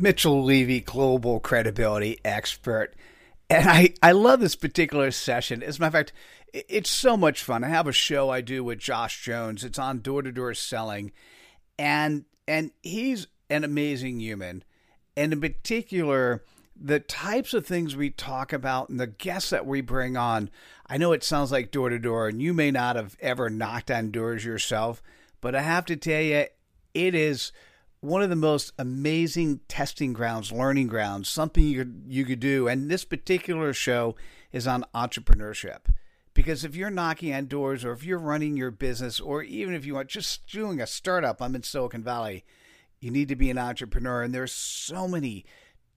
Mitchell Levy, global credibility expert. And I, I love this particular session. As a matter of fact, it's so much fun. I have a show I do with Josh Jones. It's on door to door selling. And and he's an amazing human. And in particular, the types of things we talk about and the guests that we bring on. I know it sounds like door to door, and you may not have ever knocked on doors yourself, but I have to tell you, it is one of the most amazing testing grounds, learning grounds, something you could, you could do. And this particular show is on entrepreneurship. Because if you're knocking on doors or if you're running your business or even if you want just doing a startup, I'm in Silicon Valley, you need to be an entrepreneur. And there's so many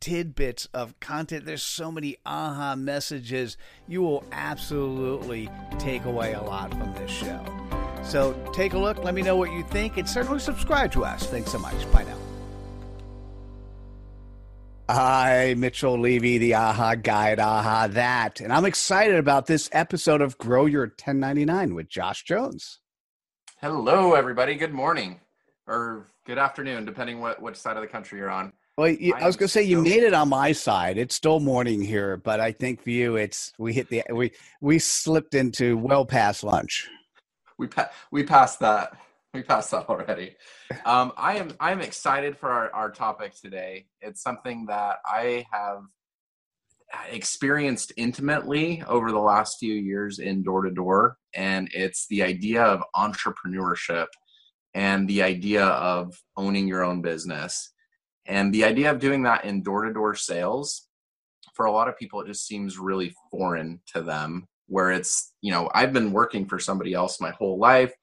tidbits of content. There's so many aha messages. You will absolutely take away a lot from this show. So take a look, let me know what you think, and certainly subscribe to us. Thanks so much. Bye now. Hi, Mitchell Levy, the AHA Guide, AHA That. And I'm excited about this episode of Grow Your 1099 with Josh Jones. Hello, everybody. Good morning or good afternoon, depending what which side of the country you're on. Well, you, I was going to say you made it on my side. It's still morning here, but I think for you, it's we hit the we we slipped into well past lunch we pa- we passed that. We passed that already. Um, I am I am excited for our, our topic today. It's something that I have experienced intimately over the last few years in door to door, and it's the idea of entrepreneurship and the idea of owning your own business and the idea of doing that in door to door sales for a lot of people it just seems really foreign to them where it's you know i've been working for somebody else my whole life.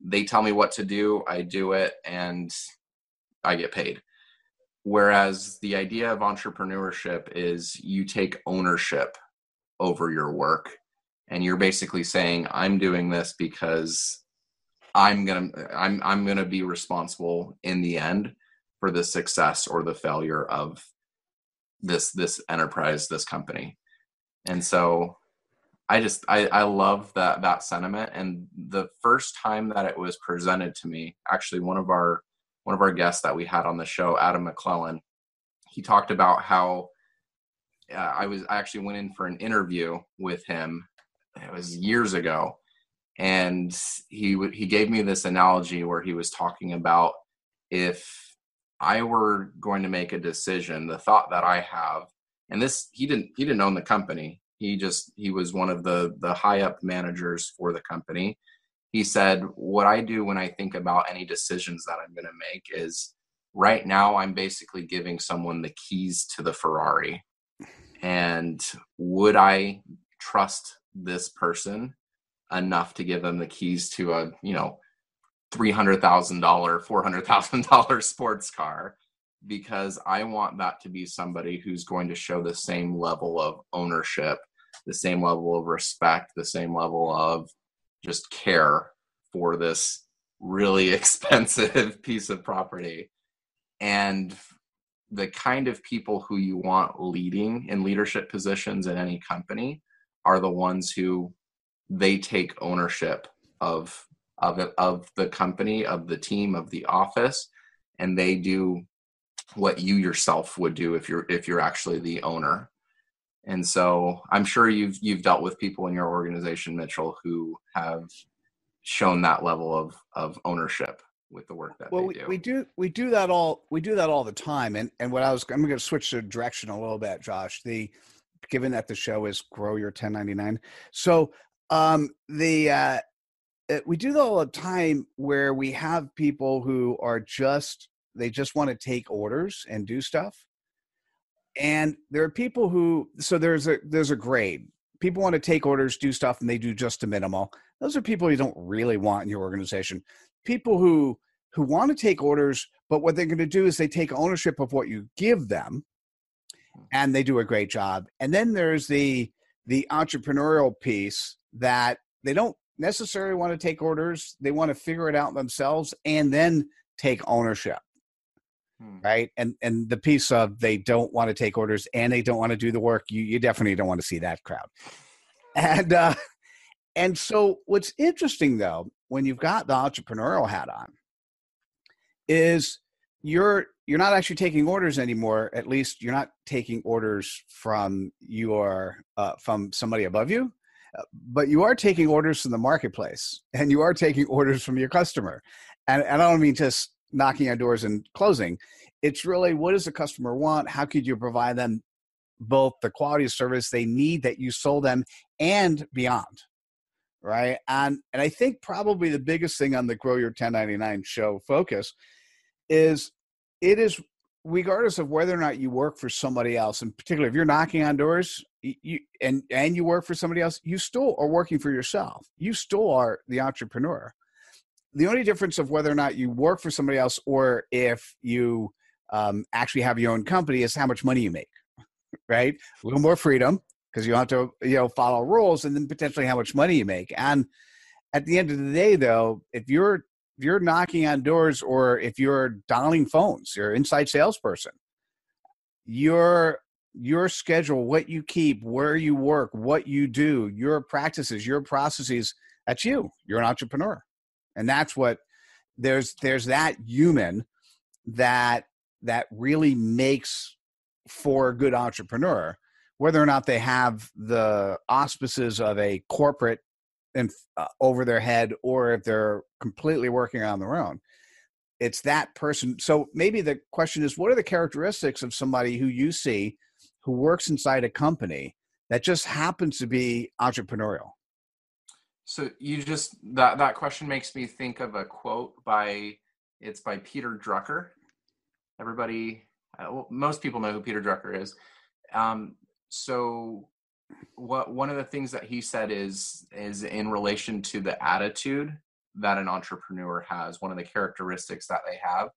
They tell me what to do i do it and i get paid. Whereas the idea of entrepreneurship is you take ownership over your work and you're basically saying i'm doing this because i'm going to i'm i'm going to be responsible in the end for the success or the failure of this this enterprise this company. And so I just I, I love that that sentiment. And the first time that it was presented to me, actually one of our one of our guests that we had on the show, Adam McClellan, he talked about how uh, I was I actually went in for an interview with him. It was years ago, and he he gave me this analogy where he was talking about if I were going to make a decision, the thought that I have, and this he didn't he didn't own the company he just he was one of the the high up managers for the company. He said, "What I do when I think about any decisions that I'm going to make is right now I'm basically giving someone the keys to the Ferrari. And would I trust this person enough to give them the keys to a, you know, $300,000, $400,000 sports car because I want that to be somebody who's going to show the same level of ownership, the same level of respect, the same level of just care for this really expensive piece of property. And the kind of people who you want leading in leadership positions in any company are the ones who they take ownership of of it, of the company, of the team, of the office, and they do what you yourself would do if you're if you're actually the owner and so i'm sure you've you've dealt with people in your organization mitchell who have shown that level of of ownership with the work that well, they we, do. we do we do that all we do that all the time. And and what i was i'm going to switch the direction a little bit josh. The given that the show is grow your 1099 so um the uh we do that all the time where we have people who are just they just want to take orders and do stuff and there are people who so there's a there's a grade people want to take orders do stuff and they do just a minimal those are people you don't really want in your organization people who who want to take orders, but what they're going to do is they take ownership of what you give them and they do a great job. And then there's the the entrepreneurial piece that they don't necessarily want to take orders. They want to figure it out themselves and then take ownership. Hmm. Right. And and the piece of they don't want to take orders and they don't want to do the work, you, you definitely don't want to see that crowd. And uh and so what's interesting though, when you've got the entrepreneurial hat on, is you're you're not actually taking orders anymore. At least you're not taking orders from your uh, from somebody above you, uh, but you are taking orders from the marketplace, and you are taking orders from your customer. And, and I don't mean just knocking on doors and closing. It's really what does the customer want? How could you provide them both the quality of service they need that you sold them and beyond? Right. And and I think probably the biggest thing on the Grow Your 1099 show focus is it is regardless of whether or not you work for somebody else, and particularly if you're knocking on doors, you and and you work for somebody else, you still are working for yourself. You still are the entrepreneur. The only difference of whether or not you work for somebody else or if you um, actually have your own company is how much money you make, right? A little more freedom because you don't have to you know follow rules, and then potentially how much money you make. And at the end of the day, though, if you're if you're knocking on doors or if you're dialing phones, you're an inside salesperson, your your schedule, what you keep, where you work, what you do, your practices, your processes, that's you. You're an entrepreneur. And that's what there's there's that human that that really makes for a good entrepreneur whether or not they have the auspices of a corporate and uh, over their head or if they're completely working on their own. It's that person. So maybe the question is what are the characteristics of somebody who you see who works inside a company that just happens to be entrepreneurial so you just that that question makes me think of a quote by it's by peter drucker. Everybody well, most people know who peter drucker is. Um, so what one of the things that he said is is in relation to the attitude that an entrepreneur has one of the characteristics that they have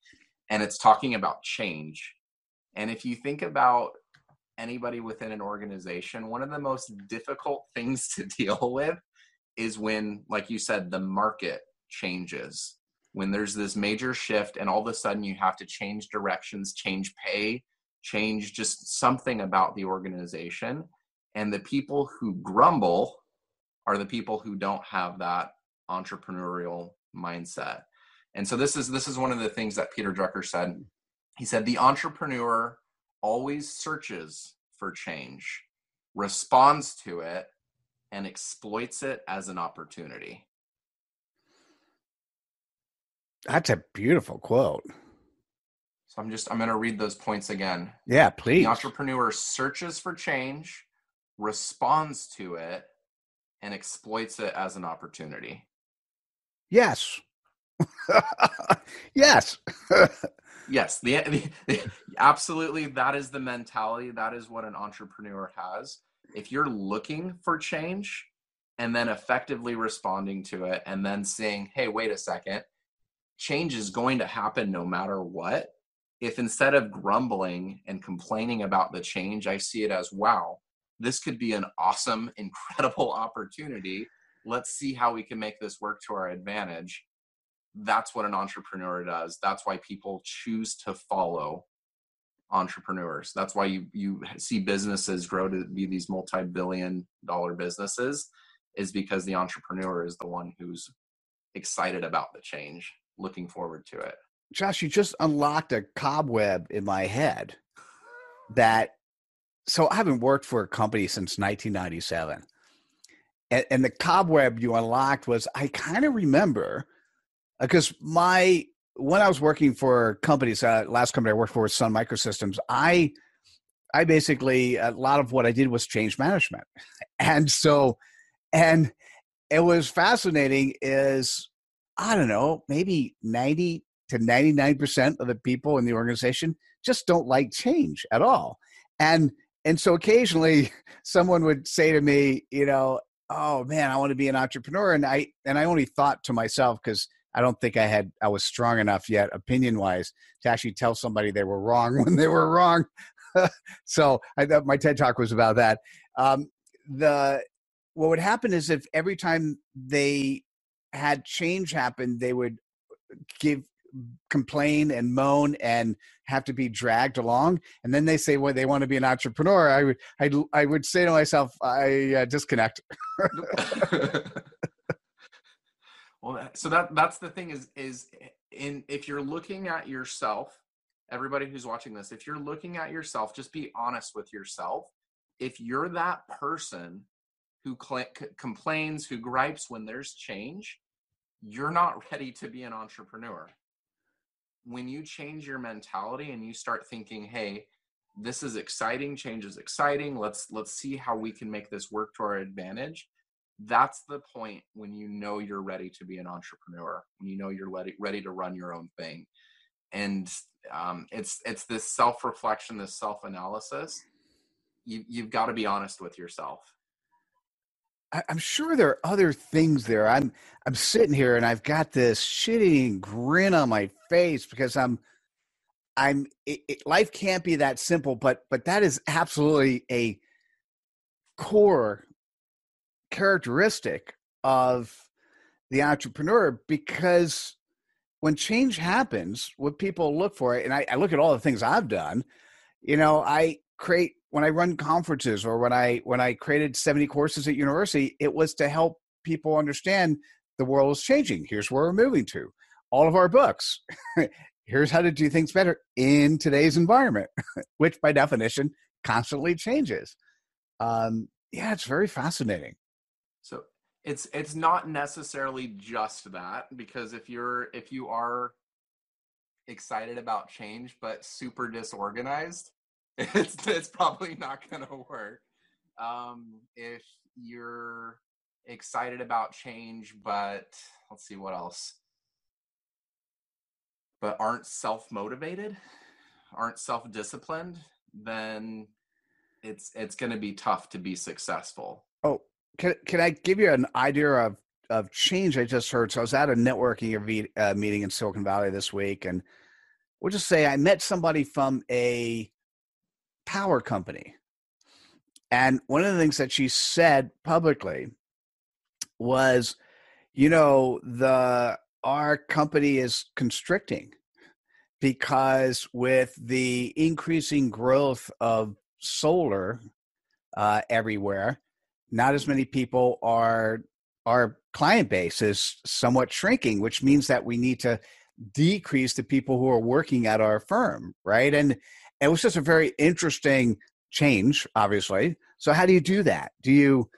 and it's talking about change. And if you think about anybody within an organization one of the most difficult things to deal with is when like you said the market changes when there's this major shift and all of a sudden you have to change directions change pay change just something about the organization and the people who grumble are the people who don't have that entrepreneurial mindset. And so this is this is one of the things that Peter Drucker said. He said the entrepreneur always searches for change, responds to it, and exploits it as an opportunity. That's a beautiful quote. So I'm just I'm going to read those points again. Yeah, please. The entrepreneur searches for change, responds to it and exploits it as an opportunity. Yes. yes. yes, the, the, the, absolutely that is the mentality, that is what an entrepreneur has. If you're looking for change and then effectively responding to it and then saying, "Hey, wait a second. Change is going to happen no matter what." If instead of grumbling and complaining about the change, I see it as, "Wow, this could be an awesome, incredible opportunity. Let's see how we can make this work to our advantage. That's what an entrepreneur does. That's why people choose to follow entrepreneurs. That's why you, you see businesses grow to be these multi billion dollar businesses, is because the entrepreneur is the one who's excited about the change, looking forward to it. Josh, you just unlocked a cobweb in my head that so I haven't worked for a company since 1997. And, and the cobweb you unlocked was I kind of remember uh, because my when I was working for companies, uh, last company I worked for was Sun Microsystems. I I basically a lot of what I did was change management, and so and it was fascinating. Is I don't know, maybe ninety to ninety nine percent of the people in the organization just don't like change at all, and and so occasionally someone would say to me, you know, oh man, I want to be an entrepreneur. And I, and I only thought to myself, because I don't think I had I was strong enough yet, opinion wise, to actually tell somebody they were wrong when they were wrong. so I thought my TED talk was about that. Um, the what would happen is if every time they had change happen, they would give complain and moan and have to be dragged along and then they say well they want to be an entrepreneur i would i, I would say to myself i uh, disconnect well so that that's the thing is is in if you're looking at yourself everybody who's watching this if you're looking at yourself just be honest with yourself. If you're that person who cl- complains who gripes when there's change you're not ready to be an entrepreneur. When you change your mentality and you start thinking hey this is exciting change is exciting let's let's see how we can make this work to our advantage that's the point when you know you're ready to be an entrepreneur when you know you're ready ready to run your own thing. And um, it's it's this self-reflection this self-analysis. You, you've got to be honest with yourself. I, am sure there are other things there. I'm I'm sitting here and I've got this shitty grin on my face because I'm I'm it, it, life can't be that simple, but but that is absolutely a core characteristic of the entrepreneur because when change happens, what people look for, and I, I look at all the things I've done, you know, I create when I run conferences or when I when I created 70 courses at university, it was to help people understand the world is changing. Here's where we're moving to. All of our books. Here's how to do things better in today's environment, which by definition constantly changes. Um, yeah, it's very fascinating. It's it's not necessarily just that because if you're if you are excited about change but super disorganized it's it's probably not going to work. Um, if you're excited about change, but let's see what else, but aren't self motivated, aren't self disciplined, then it's it's going to be tough to be successful. Can can I give you an idea of of change I just heard? So I was at a networking uh, meeting in Silicon Valley this week, and we'll just say I met somebody from a power company. And one of the things that she said publicly was, you know, the our company is constricting because with the increasing growth of solar uh, everywhere, not as many people are our client base is somewhat shrinking, which means that we need to decrease the people who are working at our firm, right? And it was just a very interesting change, obviously. So how do you do that? Do you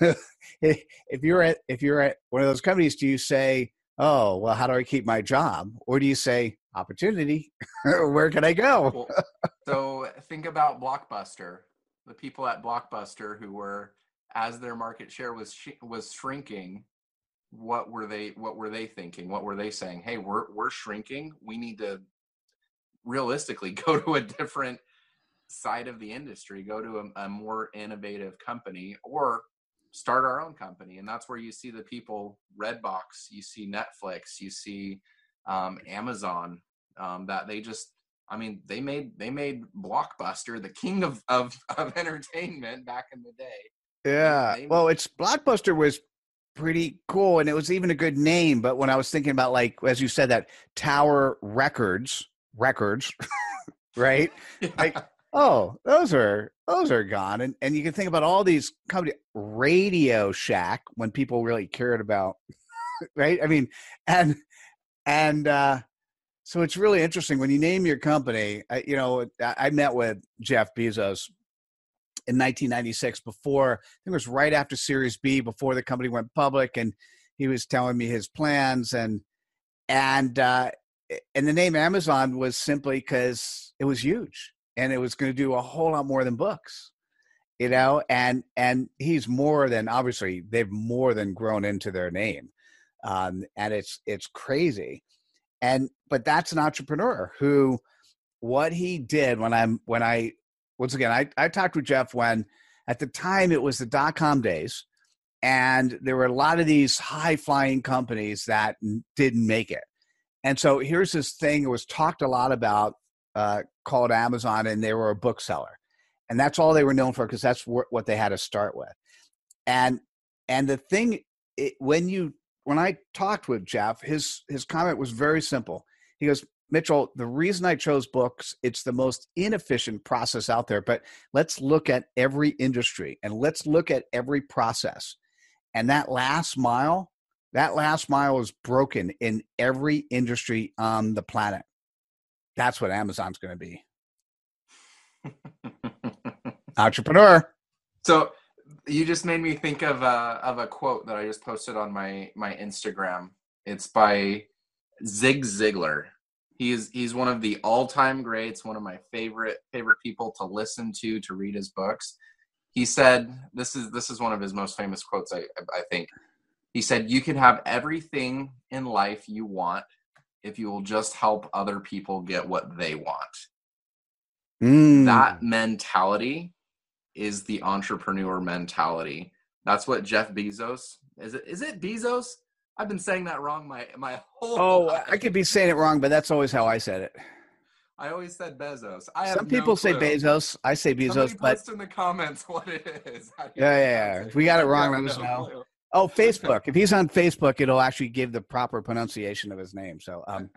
if you're at if you're at one of those companies, do you say, "Oh, well, how do I keep my job?" Or do you say, "Opportunity, where can I go?" so think about Blockbuster. The people at Blockbuster who were, as their market share was sh- was shrinking, what were they what were they thinking? What were they saying? Hey, we're we're shrinking. We need to realistically go to a different side of the industry, go to a, a, more innovative company, or start our own company. And that's where you see the people, Redbox, you see Netflix, you see um, Amazon, um, that they just, I mean, they made they made Blockbuster the king of of, of entertainment back in the day. Yeah. Well, it's Blockbuster was pretty cool and it was even a good name but when i was thinking about like as you said that tower records records, right? Like, oh, those are those are gone. And and you can think about all these companies, Radio Shack, when people really cared about, right? I mean, and and uh, so it's really interesting when you name your company. I, you know, I, I met with Jeff Bezos in 1996 before I think it was right after Series B, before the company went public, and he was telling me his plans and and uh, and the name Amazon was simply because it was huge and it was going to do a whole lot more than books, you know. And and he's more than obviously they've more than grown into their name, um, and it's it's crazy. And but that's an entrepreneur who what he did when I'm when I once again I I talked with Jeff when at the time it was the dot com days and there were a lot of these high flying companies that didn't make it. And so here's this thing that was talked a lot about uh, called Amazon, and they were a bookseller, and that's all they were known for because that's wh- what they had to start with. And and the thing it, when you when I talked with Jeff, his his comment was very simple. He goes, Mitchell, the reason I chose books, it's the most inefficient process out there, but let's look at every industry and let's look at every process. And that last mile, that last mile is broken in every industry on the planet. That's what Amazon's going to be. Entrepreneur. So you just made me think of a, of a quote that I just posted on my my Instagram. It's by Zig Ziglar. He's he's one of the all-time greats, one of my favorite favorite people to listen to to read his books. He said this is this is one of his most famous quotes I I think. He said you can have everything in life you want if you will just help other people get what they want. Mm. That mentality is the entrepreneur mentality. That's what Jeff Bezos is. It is it Bezos? I've been saying that wrong my my whole. Oh, life. I could be saying it wrong, but that's always how I said it. I always said Bezos. I Some people no say Bezos. I say Bezos, Somebody but post in the comments what it is. Yeah, yeah, yeah. If we got it wrong, let us know. Oh, Facebook. if he's on Facebook, it'll actually give the proper pronunciation of his name. So, um,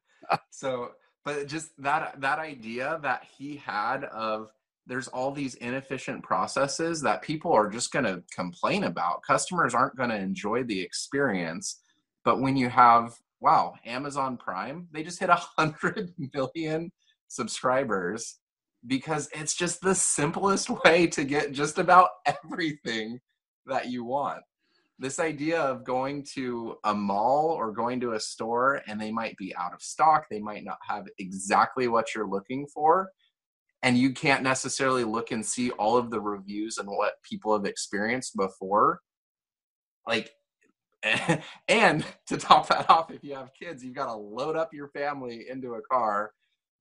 so, but just that that idea that he had of there's all these inefficient processes that people are just going to complain about. Customers aren't going to enjoy the experience. But when you have, wow, Amazon Prime, they just hit a hundred million subscribers because it's just the simplest way to get just about everything that you want. This idea of going to a mall or going to a store and they might be out of stock, they might not have exactly what you're looking for and you can't necessarily look and see all of the reviews and what people have experienced before like and to top that off if you have kids you've got to load up your family into a car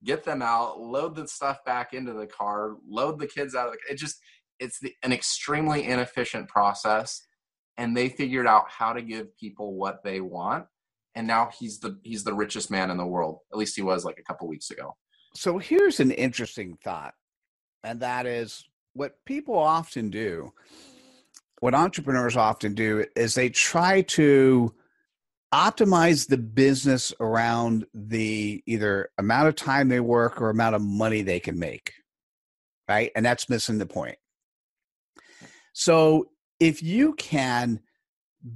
get them out load the stuff back into the car load the kids out of the it just it's the, an extremely inefficient process and they figured out how to give people what they want and now he's the he's the richest man in the world at least he was like a couple weeks ago so here's an interesting thought, and that is what people often do, what entrepreneurs often do is they try to optimize the business around the either amount of time they work or amount of money they can make. Right. And that's missing the point. So if you can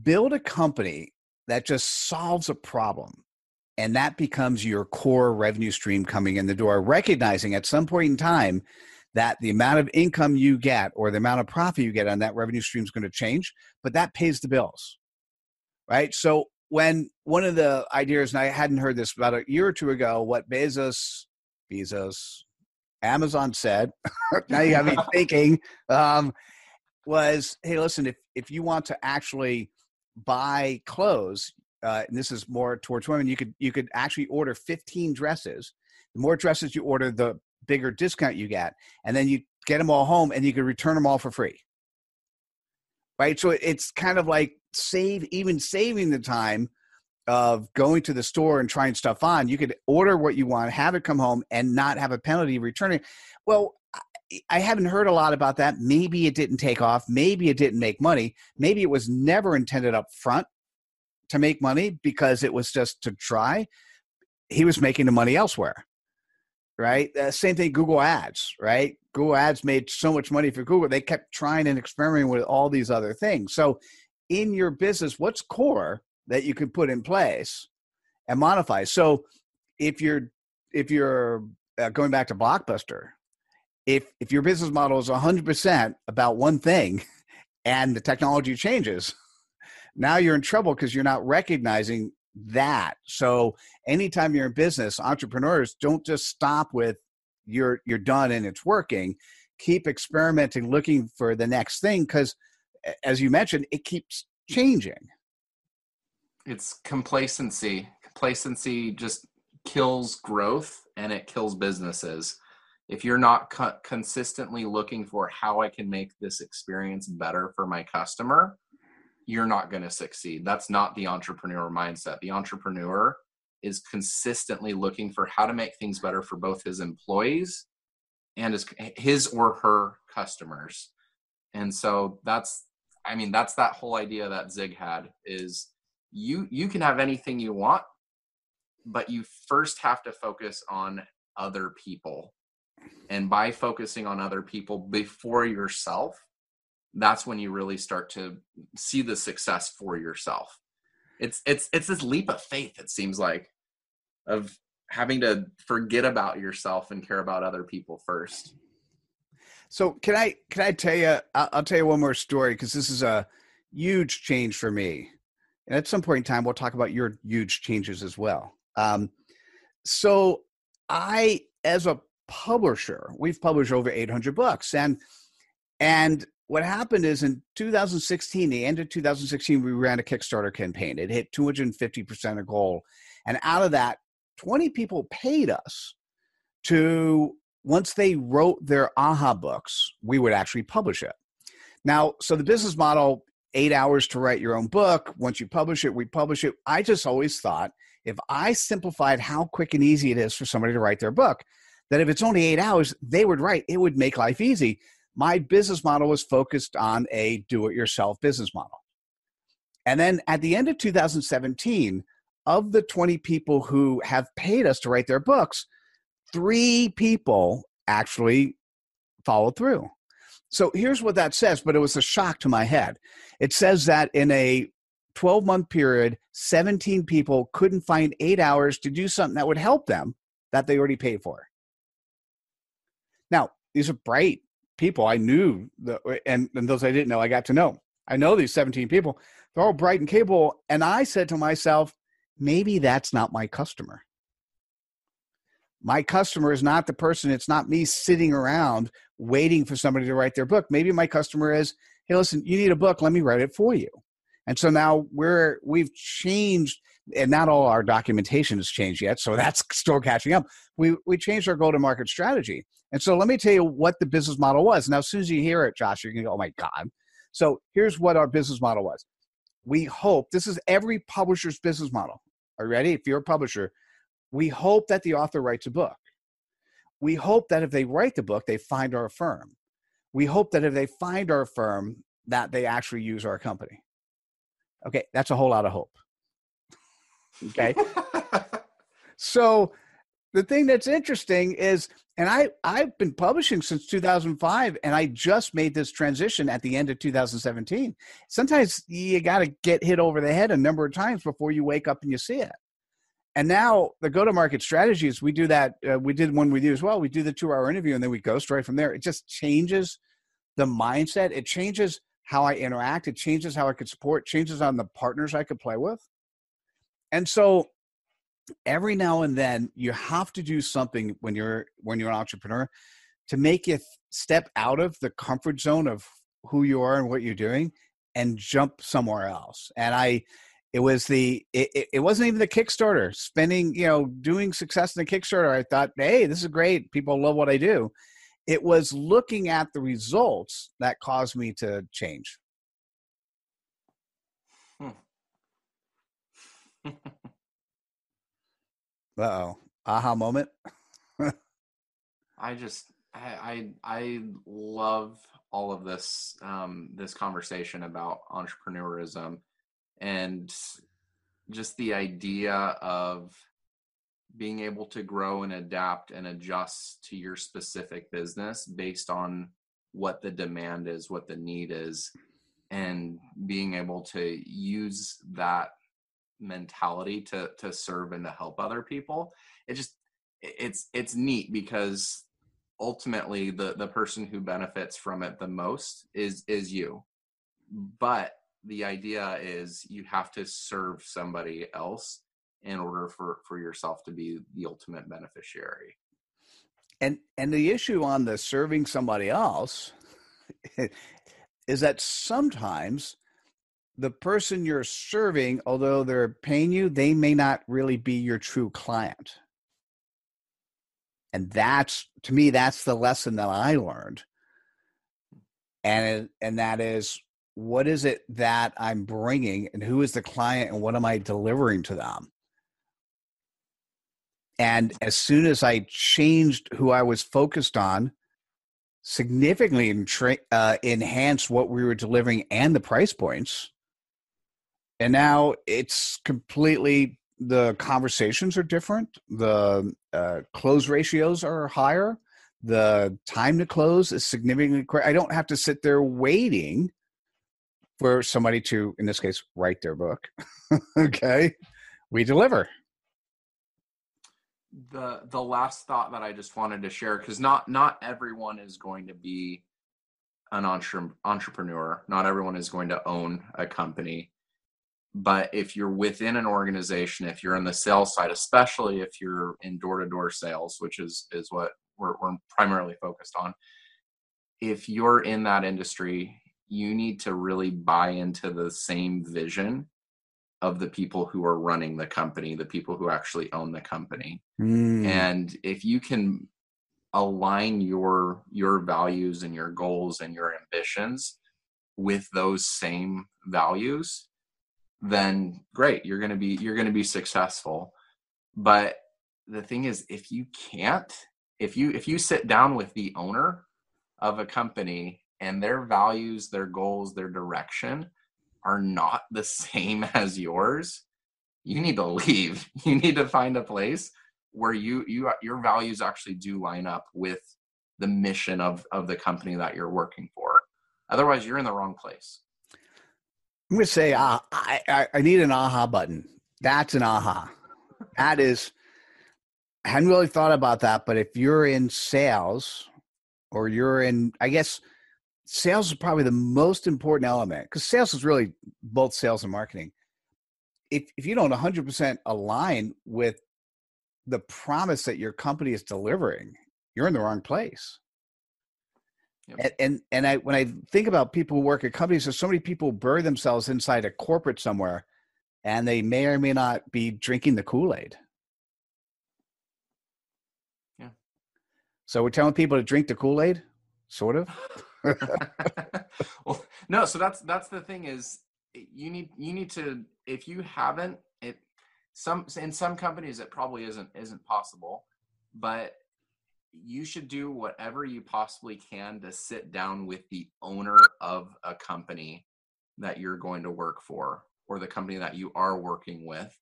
build a company that just solves a problem and that becomes your core revenue stream coming in the door recognizing at some point in time that the amount of income you get or the amount of profit you get on that revenue stream is going to change but that pays the bills right? So when one of the ideas and i hadn't heard this about a year or two ago what bezos bezos amazon said now you got me thinking um, was hey listen if if you want to actually buy clothes uh, and this is more towards women, you could you could actually order 15 dresses. The more dresses you order, the bigger discount you get, and then you get them all home, and you can return them all for free. Right, so it's kind of like save even saving the time of going to the store and trying stuff on. You could order what you want, have it come home, and not have a penalty returning. Well, I haven't heard a lot about that. Maybe it didn't take off. Maybe it didn't make money. Maybe it was never intended up front to make money because it was just to try. He was making the money elsewhere, right? Uh, same thing, Google Ads, right? Google Ads made so much money for Google. They kept trying and experimenting with all these other things. So, in your business, what's core that you can put in place and modify? So, if you're if you're uh, going back to Blockbuster, if if your business model is 100% about one thing and the technology changes, now you're in trouble because you're not recognizing that. So anytime you're in business, entrepreneurs don't just stop with you're you're done and it's working. Keep experimenting, looking for the next thing because as you mentioned, it keeps changing. It's complacency. Complacency just kills growth and it kills businesses. If you're not co- consistently looking for how I can make this experience better for my customer, you're not going to succeed. That's not the entrepreneur mindset. The entrepreneur is consistently looking for how to make things better for both his employees and his his or her customers. And so that's I mean that's that whole idea that Zig had is you you can have anything you want but you first have to focus on other people. And by focusing on other people before yourself, that's when you really start to see the success for yourself. It's it's it's this leap of faith it seems like of having to forget about yourself and care about other people first. So can I can I tell you? I'll, I'll tell you one more story because this is a huge change for me. And at some point in time, we'll talk about your huge changes as well. Um, so I, as a publisher, we've published over 800 books, and and what happened is in 2016, the end of 2016, we ran a Kickstarter campaign. It hit 250% of goal, and out of that, 20 people paid us to once they wrote their aha books, we would actually publish it. Now, so the business model eight hours to write your own book. Once you publish it, we publish it. I just always thought if I simplified how quick and easy it is for somebody to write their book, that if it's only eight hours, they would write, it would make life easy. My business model was focused on a do it yourself business model. And then at the end of 2017, of the 20 people who have paid us to write their books, three people actually followed through. So here's what that says, but it was a shock to my head. It says that in a 12 month period, 17 people couldn't find eight hours to do something that would help them that they already paid for. Now, these are bright people. I knew, the, and, and those I didn't know, I got to know. I know these 17 people. They're all bright and capable. And I said to myself, maybe that's not my customer. My customer is not the person, it's not me sitting around waiting for somebody to write their book. Maybe my customer is, hey, listen, you need a book, let me write it for you. And so now we're we've changed, and not all our documentation has changed yet, so that's still catching up. We we changed our go-to-market strategy. And so let me tell you what the business model was. Now, as soon as you hear it, Josh, you're gonna go, oh my God. So here's what our business model was. We hope this is every publisher's business model. Are you ready? If you're a publisher, we hope that the author writes a book. We hope that if they write the book, they find our firm. We hope that if they find our firm, that they actually use our company. Okay, that's a whole lot of hope. Okay. so the thing that's interesting is and I I've been publishing since 2005 and I just made this transition at the end of 2017. Sometimes you got to get hit over the head a number of times before you wake up and you see it. And now the go to market strategies, we do that. Uh, we did one with you as well. We do the two hour interview and then we go straight from there. It just changes the mindset. It changes how I interact. It changes how I could support, changes on the partners I could play with. And so every now and then you have to do something when you're when you're an entrepreneur to make you step out of the comfort zone of who you are and what you're doing and jump somewhere else. And I it was the it, it wasn't even the kickstarter spending you know doing success in the kickstarter i thought hey this is great people love what i do it was looking at the results that caused me to change. oh, aha moment. I just I, I I love all of this um, this conversation about entrepreneurism and just the idea of being able to grow and adapt and adjust to your specific business based on what the demand is, what the need is, and being able to use that mentality to to serve and to help other people. It just it's it's neat because ultimately the the person who benefits from it the most is is you. But the idea is you have to serve somebody else in order for for yourself to be the ultimate beneficiary and and the issue on the serving somebody else is that sometimes the person you're serving although they're paying you they may not really be your true client and that's to me that's the lesson that i learned and and that is what is it that I'm bringing and who is the client and what am I delivering to them? And as soon as I changed who I was focused on, significantly uh, enhanced what we were delivering and the price points. And now it's completely the conversations are different. The uh, close ratios are higher. The time to close is significantly. I don't have to sit there waiting for somebody to, in this case, write their book. okay, we deliver the the last thought that I just wanted to share because not not everyone is going to be an entre- entrepreneur. Not everyone is going to own a company. But if you're within an organization, if you're in the sales side, especially if you're in door to door sales, which is is what we're, we're primarily focused on, if you're in that industry, you need to really buy into the same vision of the people who are running the company, the people who actually own the company. Mm. And if you can align your your values and your goals and your ambitions with those same values, then great, you're going to be you're going to be successful. But the thing is if you can't, if you if you sit down with the owner of a company and their values, their goals, their direction are not the same as yours, you need to leave. You need to find a place where you you your values actually do line up with the mission of of the company that you're working for. Otherwise, you're in the wrong place. I'm going to say, uh, I, I need an aha button. That's an aha. That is, I hadn't really thought about that, but if you're in sales or you're in, I guess sales is probably the most important element because sales is really both sales and marketing. If if you don't 100% align with the promise that your company is delivering, you're in the wrong place. Yep. And, and and I when I think about people who work at companies, there's so many people bury themselves inside a corporate somewhere, and they may or may not be drinking the Kool Aid. Yeah. So we're telling people to drink the Kool Aid, sort of. well, no. So that's that's the thing is you need you need to if you haven't it some in some companies it probably isn't isn't possible, but you should do whatever you possibly can to sit down with the owner of a company that you're going to work for or the company that you are working with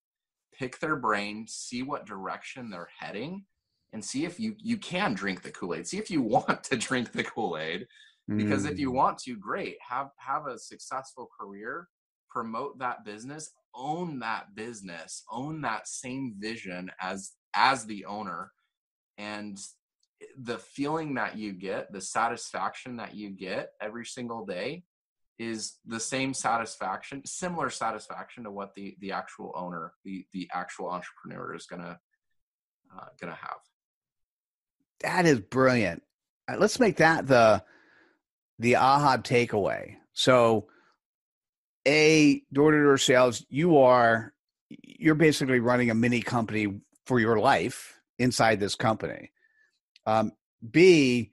pick their brain see what direction they're heading and see if you you can drink the kool-aid see if you want to drink the kool-aid because mm. if you mm. want to great have have a successful career promote that business own that business own that same vision as as the owner and the feeling that you get the satisfaction that you get every single day is the same satisfaction similar satisfaction to what the the actual owner the the actual entrepreneur is gonna uh, gonna have that is brilliant uh, let's make that the the aha takeaway. So, a door to door sales, you are you're basically running a mini company for your life inside this company. Um, B,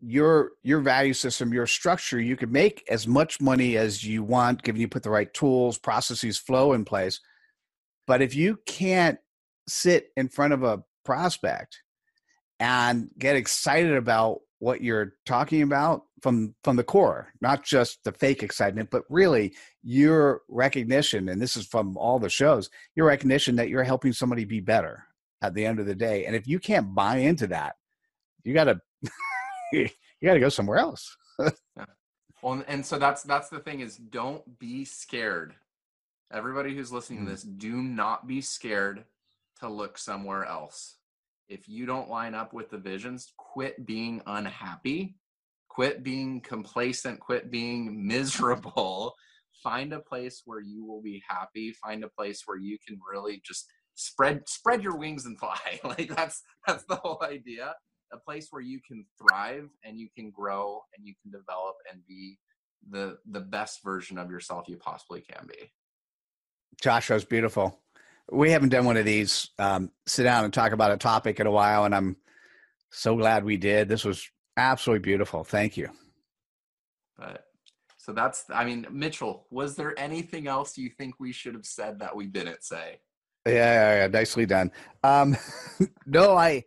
your your value system, your structure, you can make as much money as you want, given you put the right tools, processes, flow in place. But if you can't sit in front of a prospect and get excited about what you're talking about from from the core not just the fake excitement but really your recognition and this is from all the shows your recognition that you're helping somebody be better at the end of the day and if you can't buy into that you got to you got to go somewhere else well and so that's that's the thing is don't be scared everybody who's listening to mm. this do not be scared to look somewhere else if you don't line up with the visions, quit being unhappy, quit being complacent, quit being miserable. Find a place where you will be happy. Find a place where you can really just spread spread your wings and fly. like that's that's the whole idea. A place where you can thrive and you can grow and you can develop and be the the best version of yourself you possibly can be. Josh, that was beautiful we haven't done one of these um, sit down and talk about a topic in a while, and I'm so glad we did. This was absolutely beautiful. Thank you. But So that's, I mean, Mitchell, was there anything else you think we should have said that we didn't say? Yeah, yeah, yeah nicely done. Um, no, I,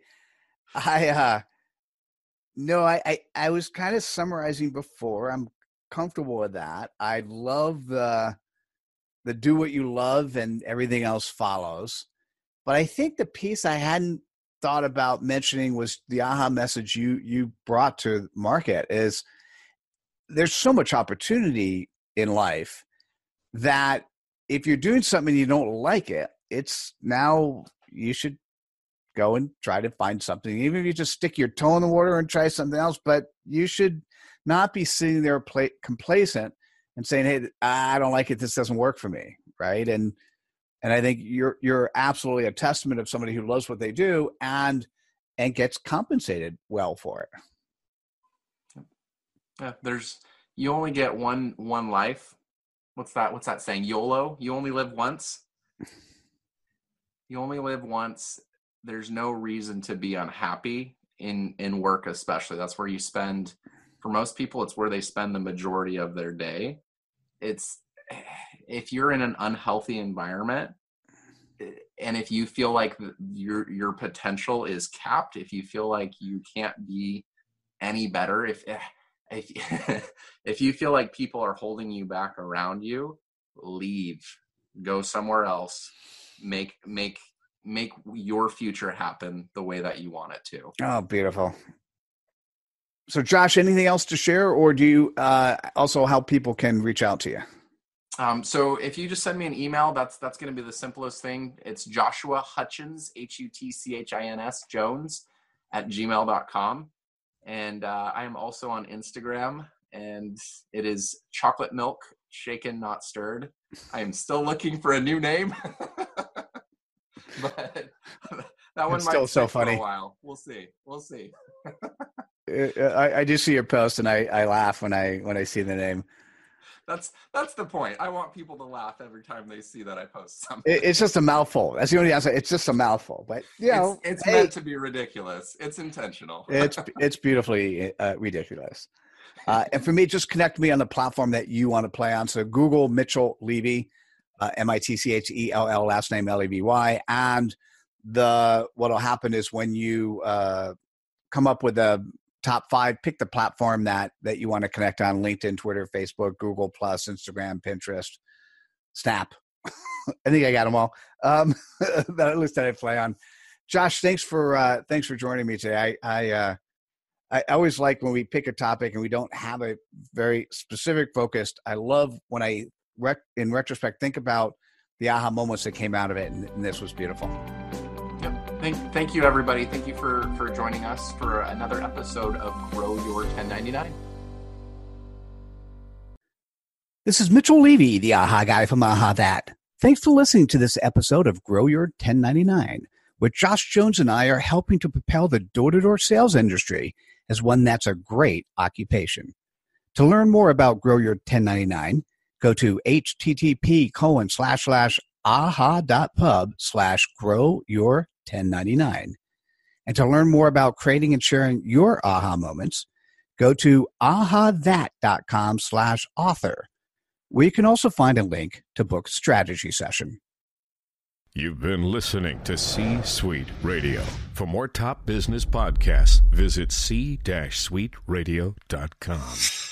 I, uh, no, I, I, I was kind of summarizing before. I'm comfortable with that. I love the, the do what you love and everything else follows. But I think the piece I hadn't thought about mentioning was the aha message you you brought to market is there's so much opportunity in life that if you're doing something you don't like it, it's now you should go and try to find something. Even if you just stick your toe in the water and try something else, but you should not be sitting there complacent and saying, "Hey, I don't like it. This doesn't work for me." Right? And and I think you're you're absolutely a testament of somebody who loves what they do and and gets compensated well for it. Yeah, there's you only get one one life. What's that? What's that saying? YOLO. You only live once. You only live once. There's no reason to be unhappy in in work, especially. That's where you spend. For most people, it's where they spend the majority of their day. It's if you're in an unhealthy environment, eh, and if you feel like your your potential is capped, if you feel like you can't be any better, if eh, if if you feel like people are holding you back around you, leave. Go somewhere else. Make make make your future happen the way that you want it to. Oh, beautiful. So, Josh, anything else to share, or do you uh, also how people can reach out to you? Um, so if you just send me an email, that's that's going to be the simplest thing. It's Joshua Hutchins, H U T C H I N S Jones at gmail.com. And uh, I am also on Instagram, and it is chocolate milk shaken, not stirred. I am still looking for a new name, but that one it's might still so funny. a while. We'll see. We'll see. I, I do see your post, and I, I laugh when I when I see the name that's that's the point. I want people to laugh every time they see that I post something. it's just a mouthful. That's the only answer. It's just a mouthful, but you know, it's, it's hey, meant to be ridiculous. It's intentional. it's it's beautifully uh, ridiculous. Uh, and for me, just connect me on the platform that you want to play on. So Google Mitchell Levy, uh, M I T C H E L L, last name L E V Y, and the what'll happen is when you uh, come up with a top five pick the platform that that you want to connect on linkedin twitter facebook google plus instagram pinterest snap. I think i got them all um that at least that i play on. Josh thanks for uh thanks for joining me today. I i uh I always like when we pick a topic and we don't have a very specific focused. I love when I, rec- in retrospect, think about the aha moments that came out of it, and, and this was beautiful. Thank, thank you, everybody. Thank you for, for joining us for another episode of Grow Your 1099. This is Mitchell Levy, the AHA guy from AHA That. Thanks for listening to this episode of Grow Your 1099, where Josh Jones and I are helping to propel the door to door sales industry as one that's a great occupation. To learn more about Grow Your 1099, go to http colon slash slash aha.pub slash grow your 1099. And to learn more about creating and sharing your aha moments, go to ahathat.com slash author, where you can also find a link to book strategy session. You've been listening to C Suite Radio. For more top business podcasts, visit c-suiteradio.com.